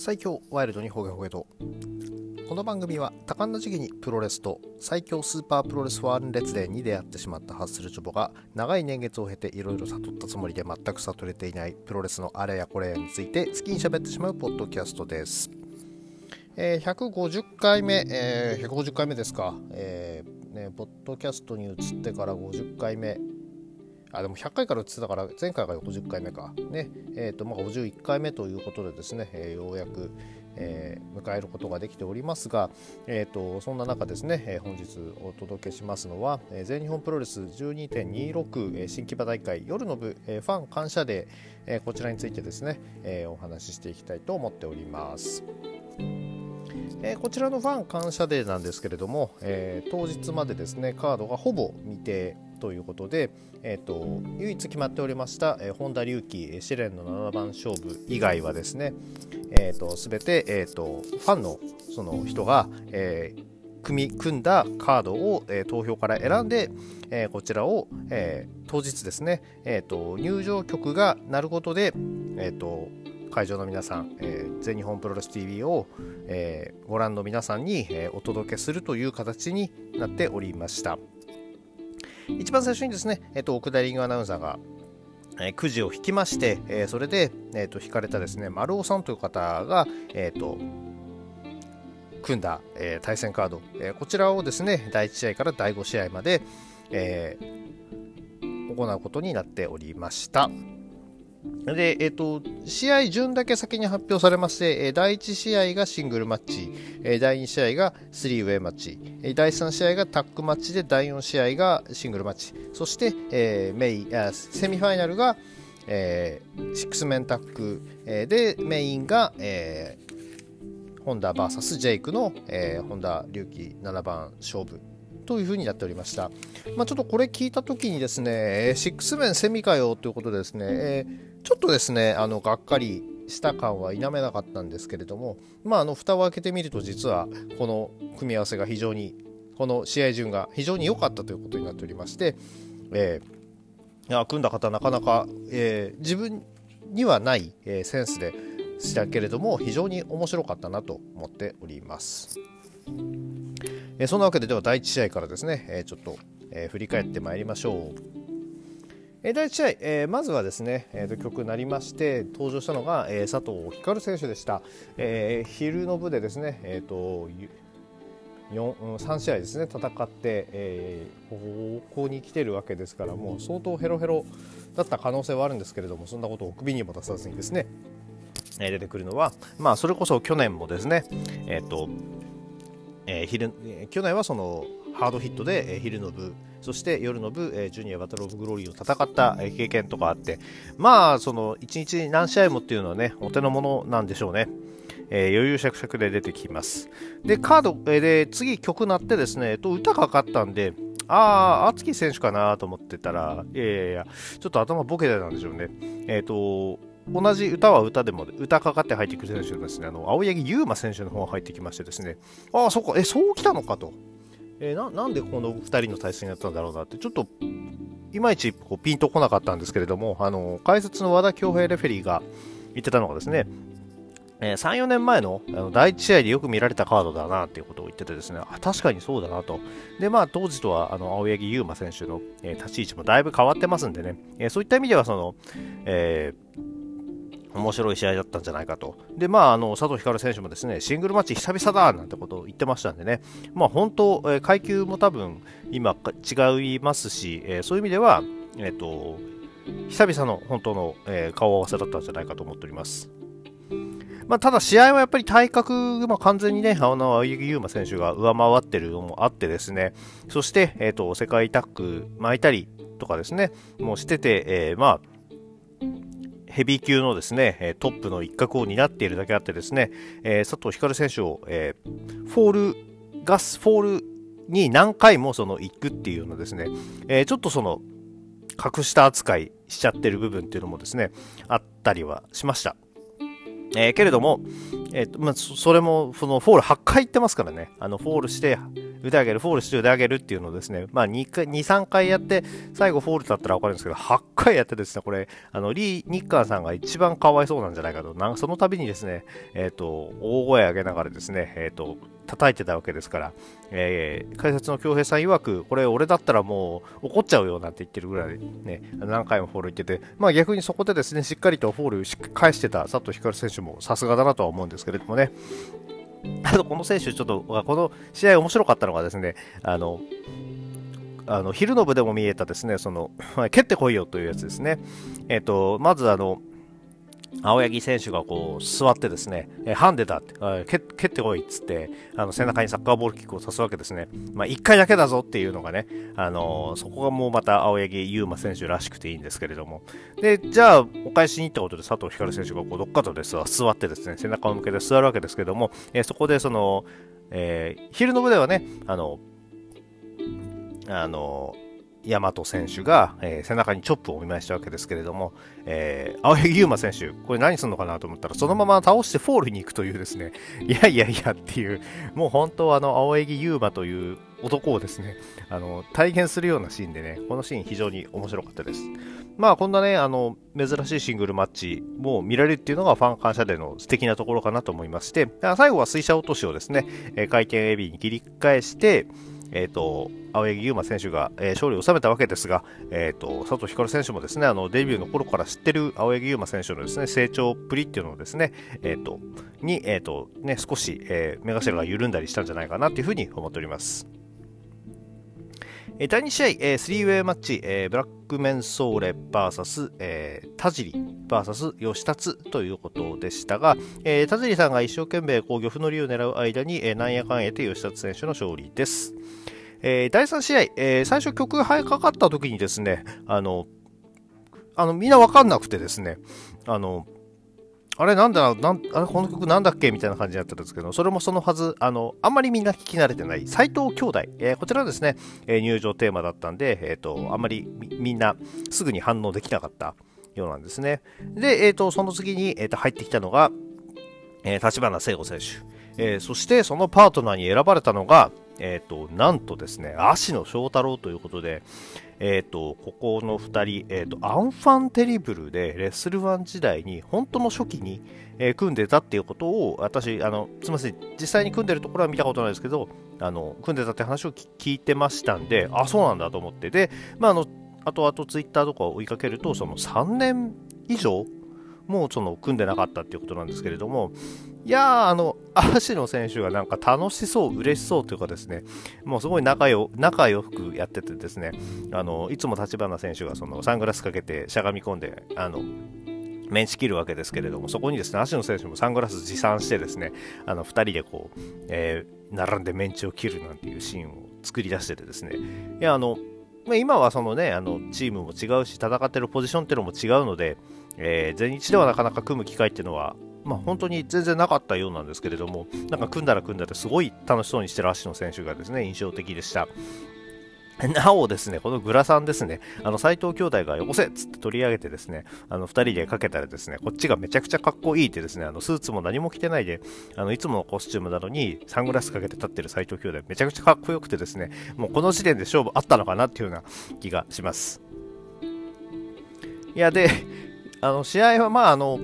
最強ワイルドにホゲホゲとこの番組は多感な時期にプロレスと最強スーパープロレスファン列伝に出会ってしまったハッスルチョボが長い年月を経ていろいろ悟ったつもりで全く悟れていないプロレスのあれやこれやについて好きに喋ってしまうポッドキャストです、えー150回目、えー150回目ですか、えーね、ポッドキャストに移ってから50回目あでも100回から移ってたから前回が50回目かねえーとまあ、51回目ということでですね、えーようやく、えー迎えることができておりますが、えー、とそんな中ですね、えー本日お届けしますのは、え全日本プロレス12.26、え新木場大会夜の部、えファン感謝デー、えこちらについてですね、えお話ししていきたいと思っております。えこちらのファン感謝デーなんですけれども、え当日までですねカードがほぼ未定ということで、えー、と唯一決まっておりました、えー本田隆起試練の7番勝負以外はですね、えー、て、えー、とファンのその人が、えー組み組んだカードを、えー投票から選んで、えーこちらを、えー当日ですね、えー、と入場曲が鳴ることで、えー、と会場の皆さん、えー全日本プロレス TV を、えーご覧の皆さんに、えーお届けするという形になっておりました一番最初にですね、えー、と奥田リングアナウンサーが、えーくじを引きまして、えーそれで、えー、と引かれたですね丸尾さんという方が、えー、と組んだ、えー対戦カード、えーこちらをですね第1試合から第5試合まで、えー行うことになっておりました。で、えっ、と、試合順だけ先に発表されまして、え第1試合がシングルマッチ、え第2試合がスリーウェイマッチ、え第3試合がタッグマッチで、第4試合がシングルマッチ、そして、えーメイあセミファイナルが、えーシックスメンタッグ、えーで、メインが、えーホンダ VS ジェイクの、えーホンダ隆起7番勝負という風になっておりました。まあ、ちょっとこれ聞いたときにですね、えーシックスメンセミかよということでですね、えーちょっとですね、あの、がっかりした感は否めなかったんですけれども、まあ、あの、蓋を開けてみると実は、この組み合わせが非常に、この試合順が非常に良かったということになっておりまして、えーいや組んだ方なかなか、えー自分にはない、えーセンスでしたけれども非常に面白かったなと思っております。えーそんなわけででは第1試合からですね、えちょっと、え振り返ってまいりましょう。えー第1試合、えーまずはですね、えーと曲なりまして登場したのが、えー佐藤光選手でした、えー昼の部でですね、えーとゆ4うん3試合ですね戦って、えーここに来てるわけですからもう相当ヘロヘロだった可能性はあるんですけれどもそんなことを首にも出さずにですね、えー出てくるのは、まあ、それこそ去年もですね、えーとえー昼え去年はそのハードヒットで、えー昼の部そして夜の部、えージュニアバトルオブグローリーを戦った、えー経験とかあってまあその1日何試合もっていうのはねお手の物なんでしょうね、えー余裕しゃくしゃくで出てきますでカード、えーで次曲鳴ってですね、えっと、歌かかったんでああ、敦貴選手かなと思ってたら、いやいやいや、ちょっと頭ボケてたんでしょうね。えっ、と、同じ歌は歌でも、歌かかって入ってくる選手ですね、あの青柳優馬選手の方が入ってきましてですね、ああ、そっか、え、そう来たのかと。えーなんでこの2人の対戦やったんだろうなって、ちょっと、いまいちこうピンとこなかったんですけれども、あの解説の和田恭平レフェリーが言ってたのがですね、えー3、4年前のあの第1試合でよく見られたカードだなっていうことを言っててですね、あ確かにそうだなと。で、まあ、当時とはあの青柳優馬選手の、えー立ち位置もだいぶ変わってますんでね、えーそういった意味ではその、えー面白い試合だったんじゃないかと。で、まあ、あの佐藤光選手もですね、シングルマッチ久々だなんてことを言ってましたんでね、まあ、本当、えー階級も多分今違いますし、えーそういう意味では、えっ、と、久々の本当の、えー顔合わせだったんじゃないかと思っております。まあ、ただ試合はやっぱり体格、まあ、完全にね、あの青柳優馬選手が上回ってるのもあってですね、そして、えっ、と、世界タッグ巻いたりとかですね、もうしてて、えーまあ、ヘビー級のですね、えトップの一角を担っているだけあってですね、えー佐藤光留選手を、えーフォール、ガスフォールに何回もその行くっていうようなですね、えーちょっとその、隠した扱いしちゃってる部分っていうのもですね、あったりはしました。えーけれども、えーとまあ、それもそのフォール8回行ってますからね、あのフォールして、腕上げる、フォールして腕上げるっていうのをですね、まあ2回、2、3回やって、最後フォールだったらわかるんですけど、8回やってですね、これ、あの、リー・ニッカーさんが一番かわいそうなんじゃないかと、なんかその度にですね、えっ、ー、と、大声上げながらですね、えっ、ー、と、叩いてたわけですから、えー、解説の京平さん曰く、これ俺だったらもう怒っちゃうよなんて言ってるぐらいね、何回もフォール行ってて、まあ逆にそこでですね、しっかりとフォール返してた佐藤光留選手もさすがだなとは思うんですけれどもね、あとこの選手、ちょっと、この試合面白かったのがですね、あの、あの昼の部でも見えたですね、その、蹴ってこいよというやつですね。えっ、ー、と、まずあの、青柳選手がこう座ってですね、えハンデだって、蹴ってこいっつって、あの背中にサッカーボールキックを刺すわけですね。まあ、1回だけだぞっていうのがね、あのー、そこがもうまた青柳優馬選手らしくていいんですけれども。で、じゃあ、お返しに行ったことで佐藤光選手がこうどっかとです座ってですね、背中を向けて座るわけですけども、えー、そこでその、え、昼の部ではね、あの、あの大和選手が、えー、背中にチョップをお見舞いしたわけですけれども、えー、青柳優馬選手、これ何するのかなと思ったら、そのまま倒してフォールに行くというですね、いやいやいやっていう、もう本当あの、青柳優馬という男をですね、あの、体現するようなシーンでね、このシーン非常に面白かったです。まあ、こんなね、あの、珍しいシングルマッチも見られるっていうのがファン感謝デーの素敵なところかなと思いまして、最後は水車落としをですね、回転エビに切り返して、え、ー、と、青柳優馬選手が、えー、勝利を収めたわけですが、えっ、ー、と、佐藤光選手もですね、あの、デビューの頃から知ってる青柳優馬選手のですね、成長っぷりっていうのをですね、えっ、と、に、えっ、と、ね、少し、え目頭が緩んだりしたんじゃないかなというふうに思っております。え第2試合、えー、スリーウェイマッチ、えー、ブラックメンソーレ VS、えー、田尻 VS 吉達ということでしたが、えー、田尻さんが一生懸命こう漁夫の利を狙う間に、えー、なんやかんやて吉達選手の勝利です。えー、第3試合、えー、最初曲が早かかった時にですね、あの、あのみんなわかんなくてですね、あの、あれなんだなんあれこの曲なんだっけみたいな感じになったんですけど、それもそのはず、あの、あんまりみんな聞き慣れてない、斎藤兄弟、えー、こちらですね、え、入場テーマだったんで、えっ、と、あんまりみんなすぐに反応できなかったようなんですね。で、えっ、と、その次に、えっ、と、入ってきたのが、えー、立花聖吾選手。えー、そしてそのパートナーに選ばれたのが、えーと、なんとですね、芦野翔太郎ということで、えーと、ここの2人、えーと、アンファンテリブルでレッスルワン時代に本当の初期に、え、組んでたっていうことを私あのすみません実際に組んでるところは見たことないですけどあの組んでたって話を聞いてましたんであそうなんだと思ってで、まあ、あの後々ツイッターとかを追いかけるとその3年以上もうその組んでなかったっていうことなんですけれどもいやー、あの、芦野選手がなんか楽しそう、嬉しそうというかですね、もうすごい仲よ仲良くやっててですね、あの、いつも立花選手がそのサングラスかけてしゃがみ込んで、あの、メンチ切るわけですけれども、そこにですね、芦野選手もサングラス持参してですね、あの、2人でこう、えー、並んでメンチを切るなんていうシーンを作り出しててですね、いや、あの、まあ、今はそのね、あの、チームも違うし、戦ってるポジションっていうのも違うので、えー、全日ではなかなか組む機会っていうのはまあ、本当に全然なかったようなんですけれども、なんか組んだら組んだってすごい楽しそうにしてる足の選手がですね、印象的でした。なおですね、このグラさんですね、あの、斎藤兄弟がよこせっつって取り上げてですね、あの、二人でかけたらですね、こっちがめちゃくちゃかっこいいってですね、あの、スーツも何も着てないで、あの、いつものコスチュームなのに、サングラスかけて立ってる斎藤兄弟、めちゃくちゃかっこよくてですね、もうこの時点で勝負あったのかなっていうような気がします。いや、で、あの、試合はまあ、あの、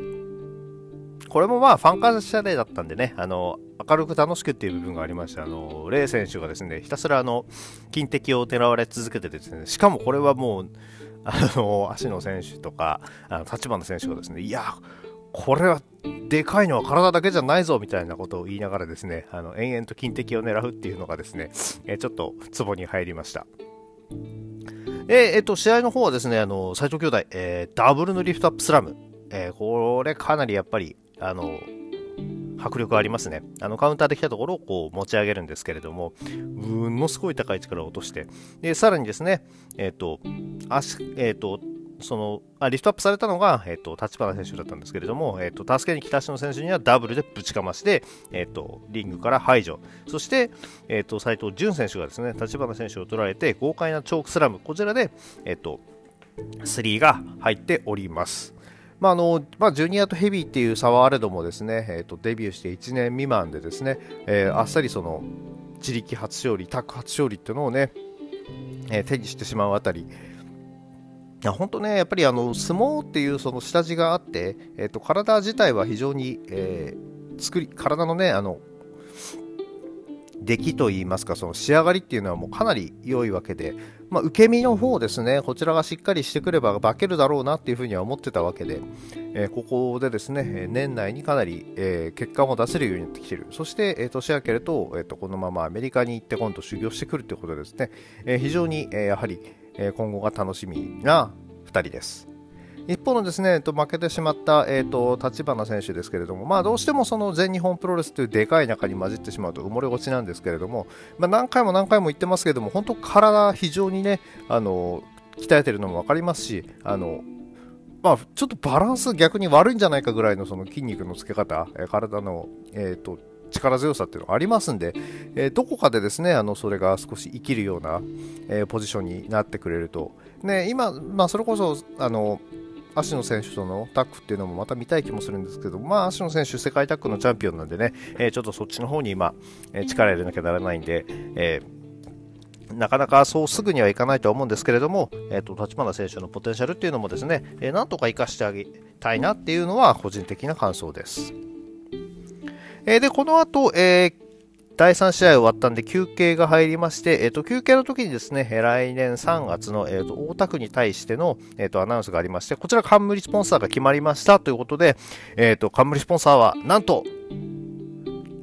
これもまあファン感謝デーだったんでね、あの、明るく楽しくっていう部分がありまして、あの、レイ選手がですね、ひたすらあの、金敵を狙われ続けてですね、しかもこれはもう、あの、足野選手とか、あの、立花選手がですね、いや、これはでかいのは体だけじゃないぞみたいなことを言いながらですね、あの延々と金敵を狙うっていうのがですね、えちょっとツボに入りました。ええっと、試合の方はですね、あの、斎藤兄弟、えー、ダブルのリフトアップスラム、えー、これかなりやっぱり、あの、迫力ありますね。あの、カウンターで来たところをこう持ち上げるんですけれども、ものすごい高い力を落として、で、さらにですね、えっ、ー、と、足、えっ、ー、と、そのあリフトアップされたのが、えーと、立花選手だったんですけれども、えーと、助けに来た足の選手にはダブルでぶちかまして、えーと、リングから排除。そして、えー、と斉藤潤選手がですね立花選手を取られて豪快なチョークスラム。こちらで、えー、と3が入っております。まああのまあ、ジュニアとヘビーっていう差はあれどもですね、えーと、デビューして1年未満でですね、えー、あっさりその自力初勝利、タッグ初勝利っていうのをね、え手にしてしまうあたり、いや本当ね、やっぱりあの相撲っていうその下地があって、えーと、体自体は非常に、えー、作り体のねあの出来といいますかその仕上がりっていうのはもうかなり良いわけで、まあ、受け身の方ですね。こちらがしっかりしてくれば化けるだろうなっていうふうには思ってたわけで、えー、ここでですね年内にかなり、えー、結果も出せるようになってきてる。そして、えー、年明けると,、えーと、このままアメリカに行って今度修行してくるということですね、え非常に、えやはり、え今後が楽しみな2人です。一方のですね、えっと、負けてしまった、えっと、立花選手ですけれども、まあ、どうしてもその全日本プロレスというでかい中に混じってしまうと埋もれ落ちなんですけれども、まあ、何回も何回も言ってますけれども、本当、体、非常にね、あの鍛えてるのも分かりますし、あのまあ、ちょっとバランス逆に悪いんじゃないかぐらいのその筋肉のつけ方、体の、えーと、力強さっていうのがありますんで、えー、どこかでですねあのそれが少し生きるような、えー、ポジションになってくれると、ね、今、まあ、それこそあの芦野選手とのタッグっていうのもまた見たい気もするんですけど、まあ、芦野選手、世界タッグのチャンピオンなんでね、えー、ちょっとそっちの方に今、えー、力入れなきゃならないんで、えー、なかなかそうすぐにはいかないとは思うんですけれども、えーと、立花選手のポテンシャルっていうのもですね、えー、なんとか生かしてあげたいなっていうのは個人的な感想です。え、で、この後、えー第3試合終わったんで休憩が入りまして、えっ、ー、と、休憩の時にですね、来年3月の、えっ、ー、と、大田区に対しての、えっ、ー、と、アナウンスがありまして、こちら冠スポンサーが決まりましたということで、えっ、と、冠スポンサーは、なんと、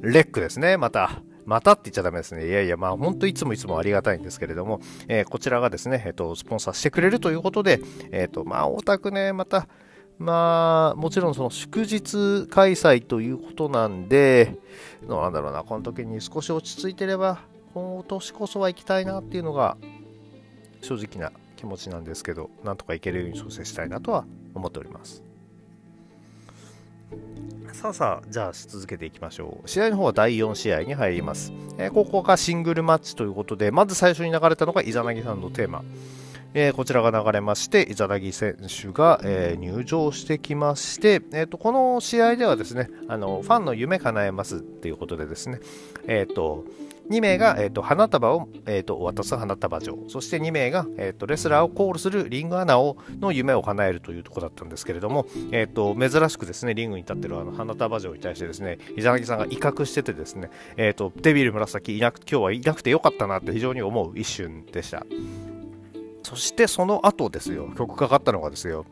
レックですね、また。またって言っちゃダメですね。いやいや、まあ本当いつもいつもありがたいんですけれども、えー、こちらがですね、えっ、ー、と、スポンサーしてくれるということで、えっ、ー、と、まあ大田区ね、また、まあ、もちろんその祝日開催ということなんで、どうなんだろうな、この時に少し落ち着いてれば、今年こそは行きたいなっていうのが正直な気持ちなんですけど、なんとか行けるように調整したいなとは思っております。さあさあ、じゃあ続けていきましょう。試合の方は第4試合に入ります。えー、ここがシングルマッチということで、まず最初に流れたのがイザナギさんのテーマ。えー、こちらが流れまして、イザナギ選手が、えー、入場してきまして、えーと、この試合ではですねあの、ファンの夢叶えますということでですね、えーと、2名が、えーと、花束を、えー、と渡す花束状、そして2名が、えー、とレスラーをコールするリングアナをの夢を叶えるというところだったんですけれども、えー、と珍しくですねリングに立っているあの花束状に対してですねイザナギさんが威嚇しててですね、えー、とデビル紫いなく今日はいなくてよかったなって非常に思う一瞬でした。そしてその後ですよ、曲かかったのがですよ、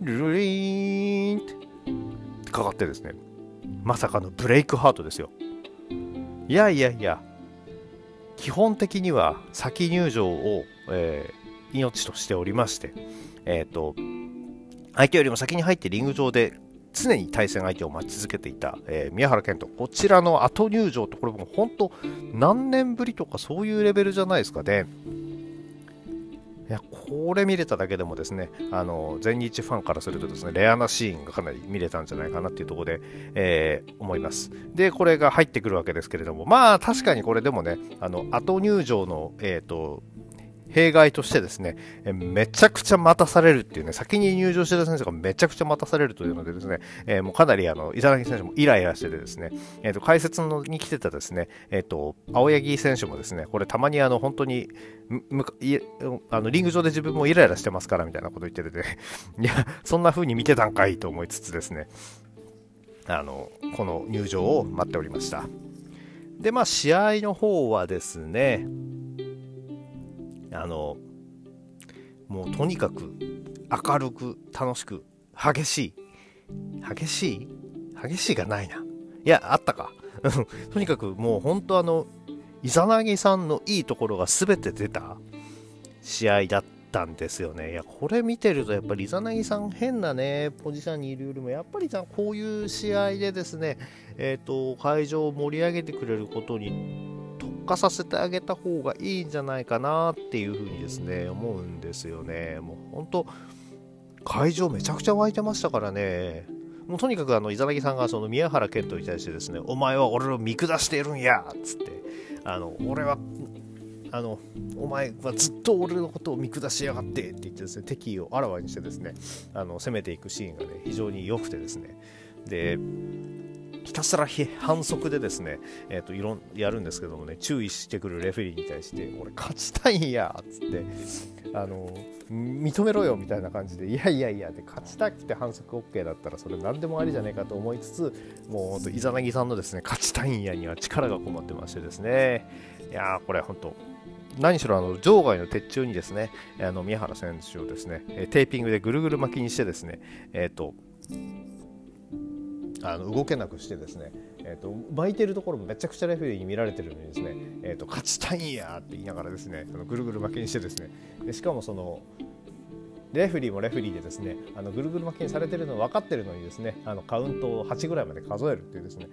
ルリーンってかかってですね、まさかのブレイクハートですよ。いやいやいや、基本的には先入場を、えー、命としておりまして、えっ、ー、と、相手よりも先に入ってリング上で常に対戦相手を待ち続けていた、えー、宮原健人、こちらの後入場と、これも本当、何年ぶりとかそういうレベルじゃないですかね。いやこれ見れただけでもですねあの全日ファンからするとですねレアなシーンがかなり見れたんじゃないかなっていうところで、えー、思います。でこれが入ってくるわけですけれどもまあ確かにこれでもねあの後入場の、えーと弊害としてですね、えめちゃくちゃ待たされるっていうね、先に入場してた選手がめちゃくちゃ待たされるというのでですね、えー、もうかなりあの、伊沢選手もイライラしててですね、えっ、ー、と、解説のに来てたですね、えっ、ー、と、青柳選手もですね、これたまにあの、本当に、むいあのリング上で自分もイライラしてますからみたいなこと言ってて、ね、いや、そんな風に見てたんかいと思いつつですね、あの、この入場を待っておりました。で、まあ、試合の方はですね、あのもうとにかく明るく楽しく激しい激しい？激しいがないな。いやあったか。とにかくもう本当あのイザナギさんのいいところが全て出た試合だったんですよね。いやこれ見てるとやっぱりイザナギさん変なねポジションにいるよりもやっぱりこういう試合でですねえっ、ー、と会場を盛り上げてくれることに化させてあげた方がいいんじゃないかなっていうふうにですね、思うんですよね。もう本当、会場めちゃくちゃ湧いてましたからね。もうとにかくあの、イザナギさんがその宮原健人に対してですね、お前は俺を見下しているんやっつって、あの、俺は、あの、お前はずっと俺のことを見下しやがってって言ってですね、敵意をあらわにしてですね、あの、攻めていくシーンがね、非常に良くてですね、で、ひたすら反則でですね、えーと、いろんやるんですけどもね注意してくるレフェリーに対して俺勝ちたいんやっつってあの認めろよみたいな感じでいやいやいやで勝ちたくて反則 OK だったらそれ何でもありじゃないかと思いつつもうほんとイザナギさんのですね勝ちたいんやには力がこもってましてですね。いやーこれ本当何しろあの場外の鉄柱にですねあの宮原選手をですねテーピングでぐるぐる巻きにしてですねえっ、ー、とあの動けなくしてですね、えーと、巻いてるところもめちゃくちゃレフェリーに見られてるのにですね、えーと、勝ちたいんやって言いながらですねそのぐるぐる巻きにしてですねでしかもそのレフリーもレフリーでですねあのぐるぐる巻きにされてるの分かってるのにですねあのカウントを8ぐらいまで数えるっていうですね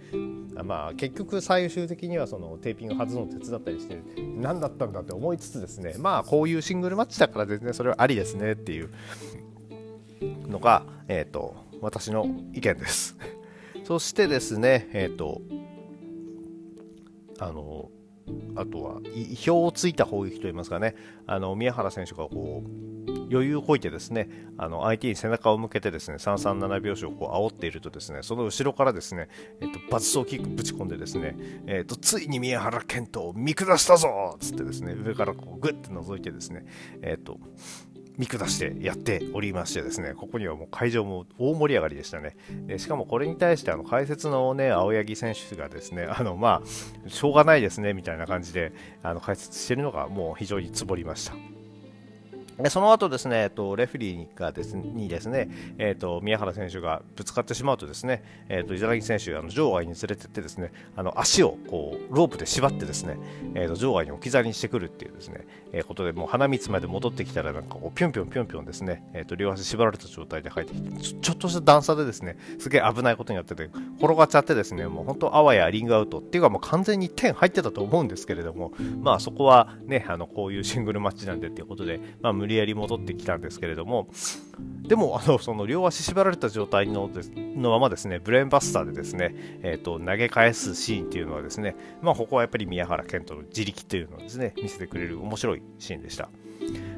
まあ結局最終的にはそのテーピング外すのを手伝ったりして何だったんだって思いつつですねまあこういうシングルマッチだから全然それはありですねっていうのが、えーと私の意見です。そしてですね、えっ、ー、と、あの、あとは、意表をついた攻撃といいますかね、あの宮原選手がこう余裕をこいてですねあの相手に背中を向けてですね337拍子をこう煽っているとですねその後ろからですね、えーと、バズソーキックぶち込んでですね、えーと、ついに宮原健人を見下したぞっつってですね上からこうグッて覗いてですね、えーと見下してやっておりましてですね、ここにはもう会場も大盛り上がりでしたね。でしかもこれに対してあの解説のね、青柳選手がですね、あのまあ、しょうがないですねみたいな感じであの解説してるのがもう非常につぼりました。その後ですね、えっと、レフェリーがですにですね、えっと、宮原選手がぶつかってしまうとですね、えっと、伊沢選手あの場外に連れてってですねあの足をこうロープで縛ってですね、えっと、場外に置き去りにしてくるっていうですね、えー、ことでもう鼻水まで戻ってきたらなんかこうぴょんぴょんぴょんぴょんですね、えっと、両足縛られた状態で入ってきてちょちょっとした段差でですねすげえ危ないことになってて転がっちゃってですねもう本当あわやリングアウトっていうかもう完全に点入ってたと思うんですけれどもまあそこはねあのこういうシングルマッチなんでっていうことで、まあ、無理理やり戻ってきたんですけれどもでもあのその両足縛られた状態ののままですねブレーンバスターでですね、えーと、投げ返すシーンっていうのはですね、まあ、ここはやっぱり宮原健人の自力というのをですね見せてくれる面白いシーンでした。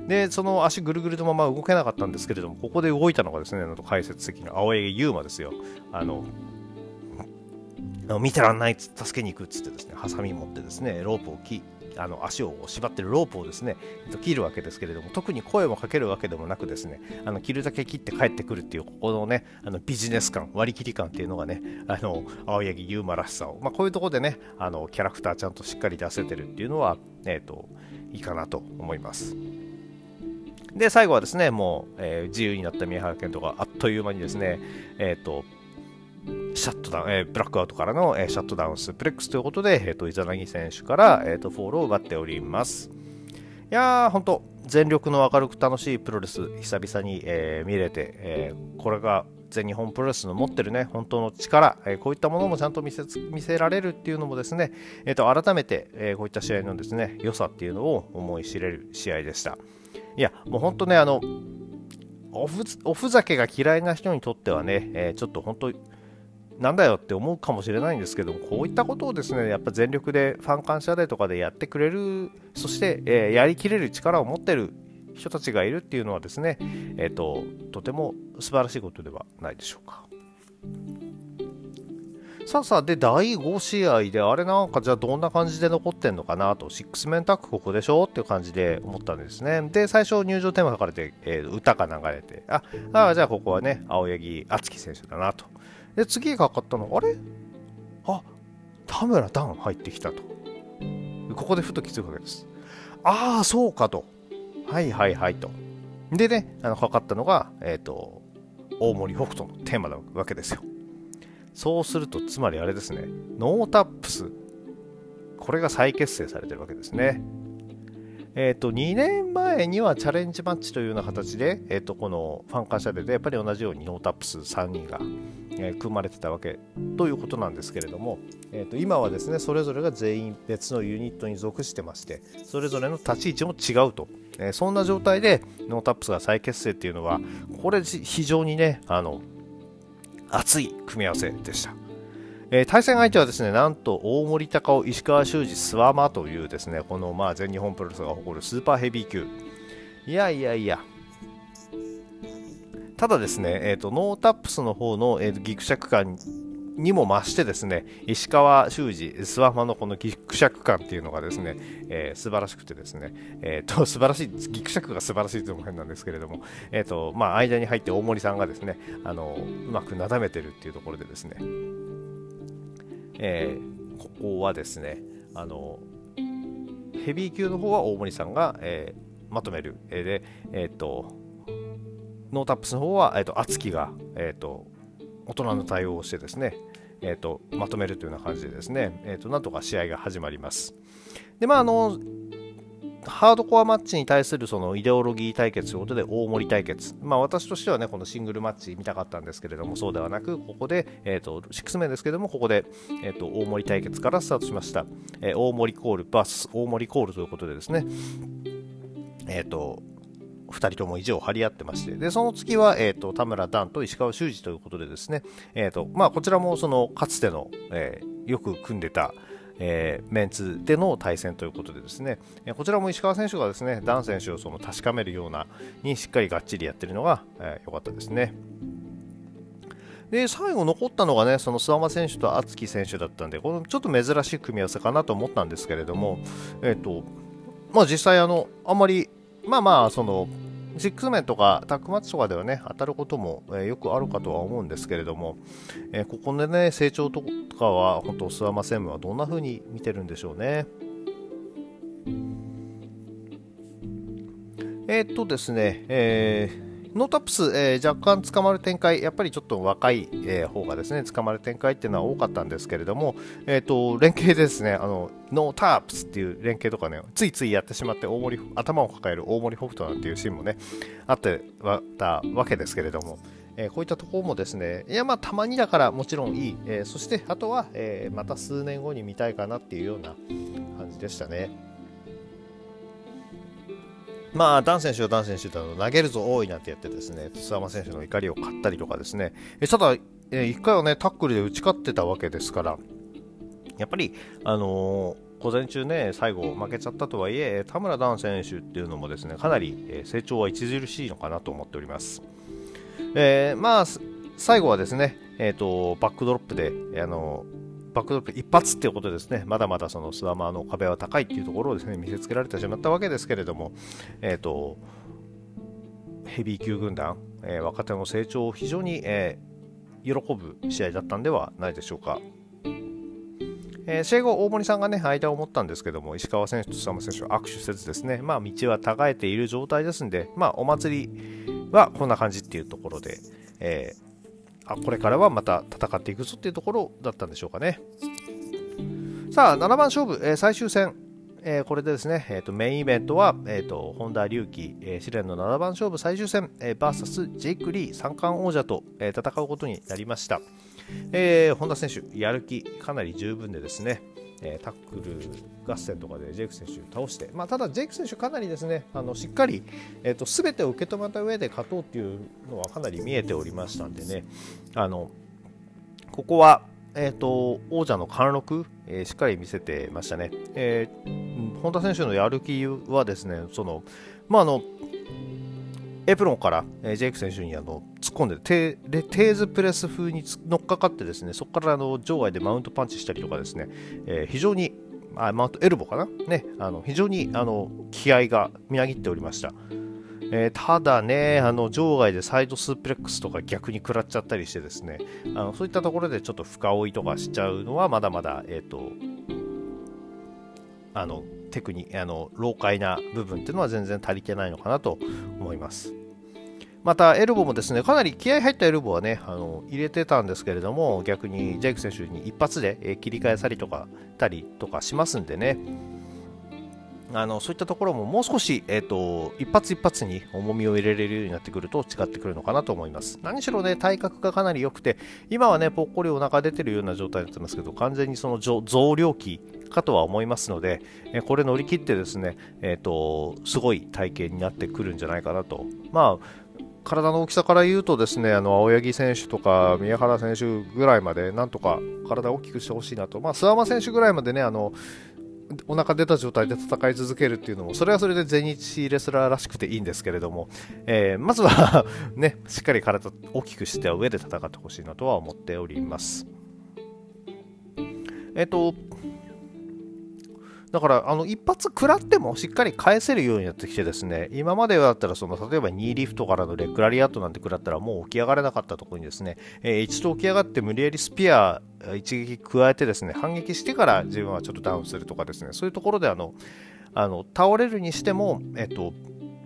でその足ぐるぐるのまま動けなかったんですけれどもここで動いたのがですね解説席の青柳優馬ですよ。あの見てらんないっつ助けに行くっつってですねハサミ持ってですねロープを切あの足を縛ってるロープをですね切るわけですけれども特に声もかけるわけでもなくですねあの切るだけ切って帰ってくるっていうここのねあのビジネス感割り切り感っていうのがねあの青柳優馬らしさを、まあ、こういうとこでねあのキャラクターちゃんとしっかり出せてるっていうのは、えーと、いいかなと思います。で最後はですねもう、えー、自由になった宮原健人があっという間にですねえっ、ー、とシャットダウン、えー、ブラックアウトからの、えー、シャットダウンスプレックスということで、えーと、イザナギ選手から、えーと、フォールを奪っております。いやー、本当全力の明るく楽しいプロレス、久々に、えー、見れて、えー、これが全日本プロレスの持ってるね、本当の力、えー、こういったものもちゃんと見せ見せられるっていうのもですね、えーと、改めて、え、こういった試合のですね、良さっていうのを思い知れる試合でした。いや、もう本当ね、あの、おふおふざけが嫌いな人にとってはね、え、ちょっと本当なんだよって思うかもしれないんですけどこういったことをですねやっぱ全力でファン感謝デーとかでやってくれるそして、えー、やりきれる力を持ってる人たちがいるっていうのはですね、えーと、とても素晴らしいことではないでしょうか。さあさあ、で、第5試合で、あれなんかじゃあどんな感じで残ってんのかなと、6メンタックここでしょっていう感じで思ったんですね。で、最初入場テーマ書かれて、えー、歌が流れて、あ、あじゃあここはね、青柳敦樹選手だなと。で、次がかったの、あれ？あ、田村段入ってきたと。ここでふと気づくわけです。ああ、そうかと。はいはいはいと。でね、あのかかったのが、えっ、ー、と、大森北斗のテーマなわけですよ。そうすると、つまりあれですね、ノータップス。これが再結成されてるわけですね。えーと、2年前にはチャレンジマッチというような形で、えーと、このファン感謝デーでやっぱり同じようにノータップス3人が、えー、組まれてたわけということなんですけれども、えーと、今はですねそれぞれが全員別のユニットに属してましてそれぞれの立ち位置も違うと、えー、そんな状態でノータップスが再結成っていうのはこれ非常にねあの熱い組み合わせでした。えー、対戦相手はですね、なんと大森隆男、石川修司、諏訪魔というですね、このまあ全日本プロレスが誇るスーパーヘビー級。いやいやいや、ただですね、えーと、ノータップスの方の、えーと、ギクシャク感にも増してですね石川修司諏訪魔のこのギクシャク感っていうのがですね、えー、素晴らしくてですね、えーと、素晴らしいギクシャクが素晴らしいというのも変なんですけれども、えーとまあ、間に入って大森さんがですねあのうまくなだめてるっていうところでですね、えー、ここはですねあのヘビー級の方は大森さんが、えー、まとめる、えー、で、えーと、ノータップスの方は、えーと、敦貴が、えーと、大人の対応をしてですね、えー、とまとめるというような感じでですね、えー、となんとか試合が始まります。でまああのハードコアマッチに対するそのイデオロギー対決ということで大盛り対決、まあ、私としてはねこのシングルマッチ見たかったんですけれどもそうではなくここで、えーと、6名ですけれどもここで、えーと、大盛り対決からスタートしました、えー、大盛りコール VS 大盛りコールということでですねえっ、ー、と2人とも意地を張り合ってまして、で、その次は、えっ、ー、と、田村段と石川修司ということでですね、えっ、ー、と、まあ、こちらもその、かつての、えー、よく組んでた、えー、メンツでの対戦ということでですね、えこちらも石川選手がですね、ダン選手をその確かめるようなにしっかりがっちりやってるのが良、えー、かったですね。で最後残ったのがねその諏訪間選手と敦貴選手だったんでこのちょっと珍しい組み合わせかなと思ったんですけれども、えーとまあ、実際あのあんまりまあまあそのシックスメンとかタックマッチとかではね当たることも、えー、よくあるかとは思うんですけれども、えー、ここでね成長とかは本当諏訪間専務はどんな風に見てるんでしょうね。えー、っとですね、えーノータップス、えー、若干捕まる展開、やっぱりちょっと若い、えー、方がですね捕まる展開っていうのは多かったんですけれども、えーと、連携ですね、あのノータップスっていう連携とかね、ついついやってしまって大盛り頭を抱える大森北斗なんていうシーンもね、あってたわけですけれども、えー、こういったところもですね、いやまあたまにだからもちろんいい、えー、そしてあとは、えー、また数年後に見たいかなっていうような感じでしたね。まあ、ダン選手はダン選手だと投げるぞ多いなんてやってですね、津山選手の怒りを買ったりとかですね、えただ、え1回はね、タックルで打ち勝ってたわけですから、やっぱり、あのー、午前中ね、最後負けちゃったとはいえ、田村ダン選手っていうのもですね、かなり、成長は著しいのかなと思っております。えー、まあ、最後はですね、えっ、ー、と、バックドロップで、あのバックドロップ一発っていうことですね、まだまだそのスワマーの壁は高いっていうところをですね見せつけられてしまったわけですけれども、えーと、ヘビー級軍団、えー、若手の成長を非常に、えー、喜ぶ試合だったんではないでしょうか。えー、試合後、大森さんがね、間を持ったんですけども、石川選手と須山選手は握手せずですね、まあ、道はたがえている状態ですんで、まあ、お祭りはこんな感じっていうところで、えー、あこれからはまた戦っていくぞっていうところだったんでしょうかね。さあ、7番勝負、えー、最終戦、えー、これでですね、えーと、メインイベントは、えーと、本田隆起、えー、試練の7番勝負最終戦、えー、VS ジェイク・リー三冠王者と、え、戦うことになりました。えー、本田選手、やる気かなり十分でですね、えー、タックル合戦とかでジェイク選手を倒して、まあ、ただ、ジェイク選手かなりですねあのしっかり、えーと、全てを受け止めた上で勝とうっていうのはかなり見えておりましたんでね。あのここは、えーと、王者の貫禄、えー、しっかり見せてましたね、えー、本田選手のやる気はですねその、まあ、あのエプロンから、えー、ジェイク選手にあの突っ込んでテーテーズプレス風に乗っかかってですねそこからあの場外でマウントパンチしたりとかですね、えー、非常にあマウントエルボかな、ね、あの非常にあの気合がみなぎっておりました。えー、ただね、あの場外でサイドスープレックスとか逆に食らっちゃったりしてですね、あのそういったところでちょっと深追いとかしちゃうのはまだまだ、えっ、ー、と、あのテクニあの老快な部分っていうのは全然足りてないのかなと思います。またエルボーもですねかなり気合入ったエルボーはねあの入れてたんですけれども逆にジェイク選手に一発で、切り返さりとかたりとかしますんでねあのそういったところももう少し、えーと、一発一発に重みを入れれるようになってくると違ってくるのかなと思います。何しろね、体格がかなり良くて、今はね、ぽっこりお腹出てるような状態になってますけど、完全にその増量期かとは思いますので、えこれ乗り切ってですね、えーと、すごい体型になってくるんじゃないかなと。まあ体の大きさから言うとですねあの青柳選手とか宮原選手ぐらいまでなんとか体を大きくしてほしいなと、まあ、諏訪間選手ぐらいまでねあのお腹出た状態で戦い続けるっていうのもそれはそれで全日レスラーらしくていいんですけれども、えー、まずはねしっかり体大きくして上で戦ってほしいなとは思っております。えっと、だからあの一発食らってもしっかり返せるようになってきてですね今までだったらその例えば2リフトからのレッグラリアットなんて食らったらもう起き上がれなかったところにですね、えー、一度起き上がって無理やりスピア一撃加えてですね反撃してから自分はちょっとダウンするとかですねそういうところであのあの倒れるにしても、えっと、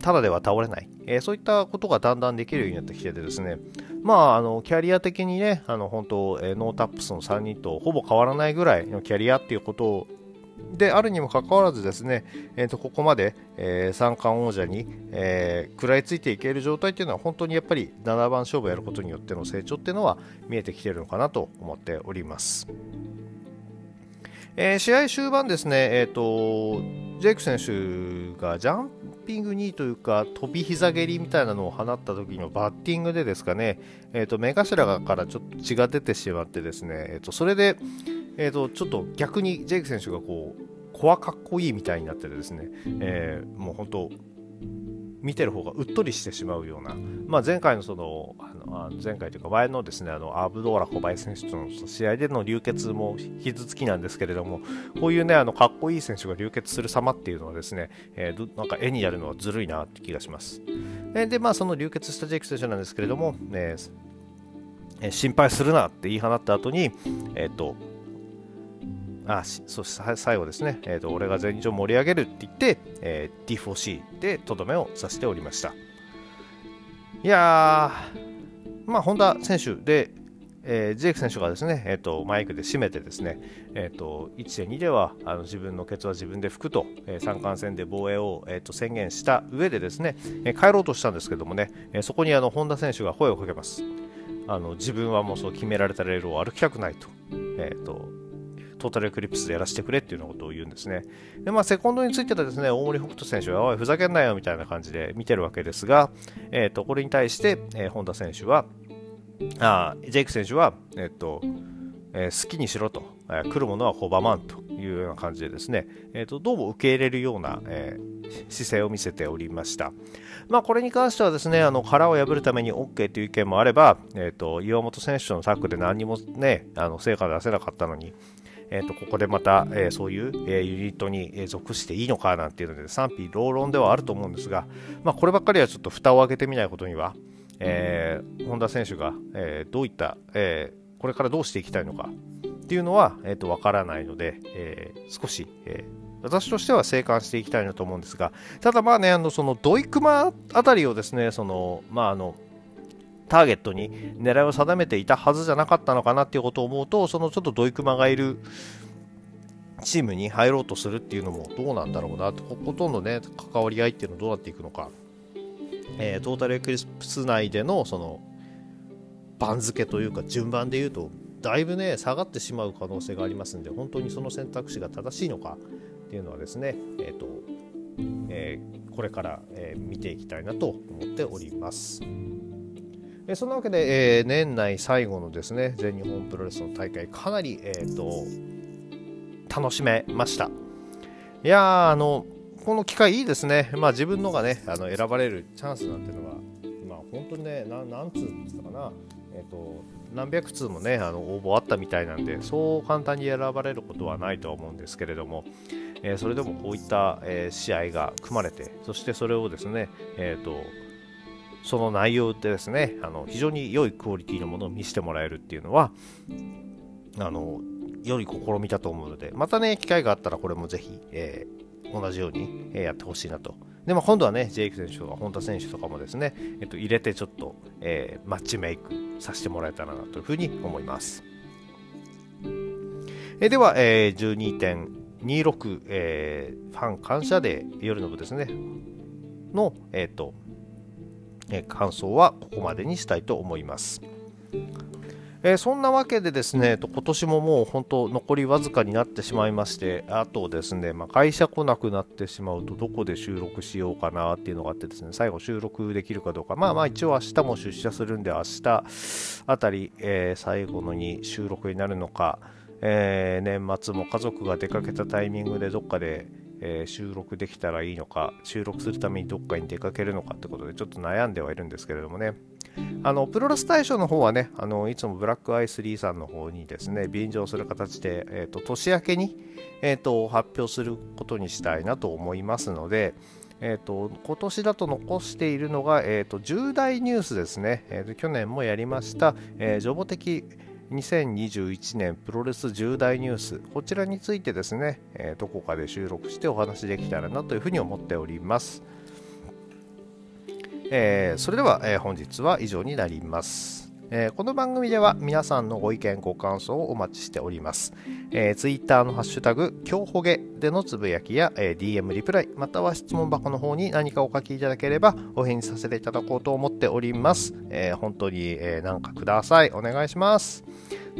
ただでは倒れない、えー、そういったことがだんだんできるようになってきててですね、まあ、あのキャリア的にね、あの本当、えー、ノータップスの3人とほぼ変わらないぐらいのキャリアっていうことをであるにもかかわらずですね、えー、とここまで、えー、三冠王者に、えー、食らいついていける状態っていうのは本当にやっぱり7番勝負やることによっての成長っていうのは見えてきてるのかなと思っております。えー、試合終盤ですね、えーと、ジェイク選手がジャンピング2というか飛び膝蹴りみたいなのを放った時のバッティングでですかね、えーと、目頭からちょっと血が出てしまってですね、えーとそれで、えーと、ちょっと逆にジェイク選手がこう、コアかっこいいみたいになっててですね、えー、もう本当、見てる方がうっとりしてしまうような、まあ、前回のその、あの前回というか前のですね、あのアブドーラ小林選手との試合での流血も傷つきなんですけれども、こういうね、あのかっこいい選手が流血する様っていうのはですね、えー、なんか絵にやるのはずるいなって気がします。で、まあ、その流血したジェイク選手なんですけれども、ね、心配するなって言い放った後に、えっ、ー、と、あそして最後ですね、えーと、俺が前日を盛り上げるって言って、えー、D4C でとどめを刺しておりました。いやー、まあ、本田選手で、えー、ジェイク選手がですね、えーと、マイクで締めてですね、えーと、1.2ではあの自分のケツは自分で拭くと、えー、三冠戦で防衛を、えー、と宣言した上でですね、えー、帰ろうとしたんですけどもね、えー、そこにあの本田選手が声をかけます。あの自分はもうそう決められたレールを歩きたくないと。えーとトータルエクリプスでやらせてくれっていうようなことを言うんですね。で、まあ、セコンドについてはですね、大森北斗選手は、おい、ふざけんなよみたいな感じで見てるわけですが、えっ、ー、と、これに対して、えー、本田選手は、あジェイク選手は、えっ、ー、と、えー、好きにしろと、えー、来るものは拒まんというような感じでですね、えーと、どうも受け入れるような、えー、姿勢を見せておりました。まあ、これに関してはですね、あの殻を破るために OK という意見もあれば、えーと、岩本選手のタッグで何にもね、あの成果出せなかったのに、えー、とここでまた、えー、そういう、えー、ユニットに、属していいのかなんていうので賛否両論ではあると思うんですが、まあ、こればっかりはちょっと蓋を開けてみないことには、えー、本田選手が、えー、どういった、えー、これからどうしていきたいのかっていうのは、えー、と分からないので、えー、少し、えー私としては静観していきたいなと思うんですが、ただまあね、あのそのドイクマあたりをですね、そのまああのターゲットに狙いを定めていたはずじゃなかったのかなっていうことを思うと、そのちょっとドイクマがいるチームに入ろうとするっていうのもどうなんだろうなと、ほとんどね、関わり合いっていうのはどうなっていくのか。えー、トータルエクリプス内でのその番付というか順番で言うとだいぶね下がってしまう可能性がありますんで本当にその選択肢が正しいのかっていうのはですね、えーとえー、これから、え、見ていきたいなと思っております。えそんなわけで、えー、年内最後のですね全日本プロレスの大会かなり、えーと、楽しめました。いやあのこの機会いいですね、まあ、自分のがねあの選ばれるチャンスなんていうのは、まあ、本当にねな何通ですかな、えーと、何百通もねあの応募あったみたいなんでそう簡単に選ばれることはないとは思うんですけれども、え、それでもこういった、え、試合が組まれてそしてそれをですね、えーとその内容でですねあの非常に良いクオリティのものを見せてもらえるっていうのはあの良い試みだと思うのでまたね機会があったらこれもぜひ、えー、同じように、えやってほしいなと。でも今度はねジェイク選手とか本田選手とかもですね、えっと、入れてちょっと、えー、マッチメイクさせてもらえたらなというふうに思います、えー、では、えー、12.26、えー、ファン感謝デー夜の部ですね。の、えっ、とえ感想はここまでにしたいと思います。え、そんなわけでですね、今年ももう本当残りわずかになってしまいまして、あとですね、まあ、会社来なくなってしまうとどこで収録しようかなっていうのがあってですね、最後収録できるかどうか、まあまあ一応明日も出社するんで明日あたり、えー、最後のに収録になるのか、えー、年末も家族が出かけたタイミングでどっかでえー、収録できたらいいのか収録するためにどっかに出かけるのかってことでちょっと悩んではいるんですけれどもね。あのプロレス大賞の方はねあのいつもブラックアイスリーさんの方にですね便乗する形で、えーと、年明けに、えーと、発表することにしたいなと思いますので、えーと、今年だと残しているのが、えー、と重大ニュースですね、えー、去年もやりました、えー、ジョボ的2021年プロレス重大ニュース。こちらについてですね、えー、どこかで収録してお話できたらなというふうに思っております、えー、それでは、えー、本日は以上になります。えー、この番組では皆さんのご意見ご感想をお待ちしております、えー、Twitter のハッシュタグ今日ほげでのつぶやきや、えー、DM リプライまたは質問箱の方に何かお書きいただければお返事させていただこうと思っております、えー、本当に、えー、何かください。お願いします。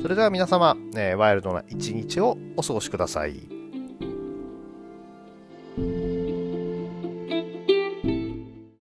それでは皆様、えー、ワイルドな一日をお過ごしください。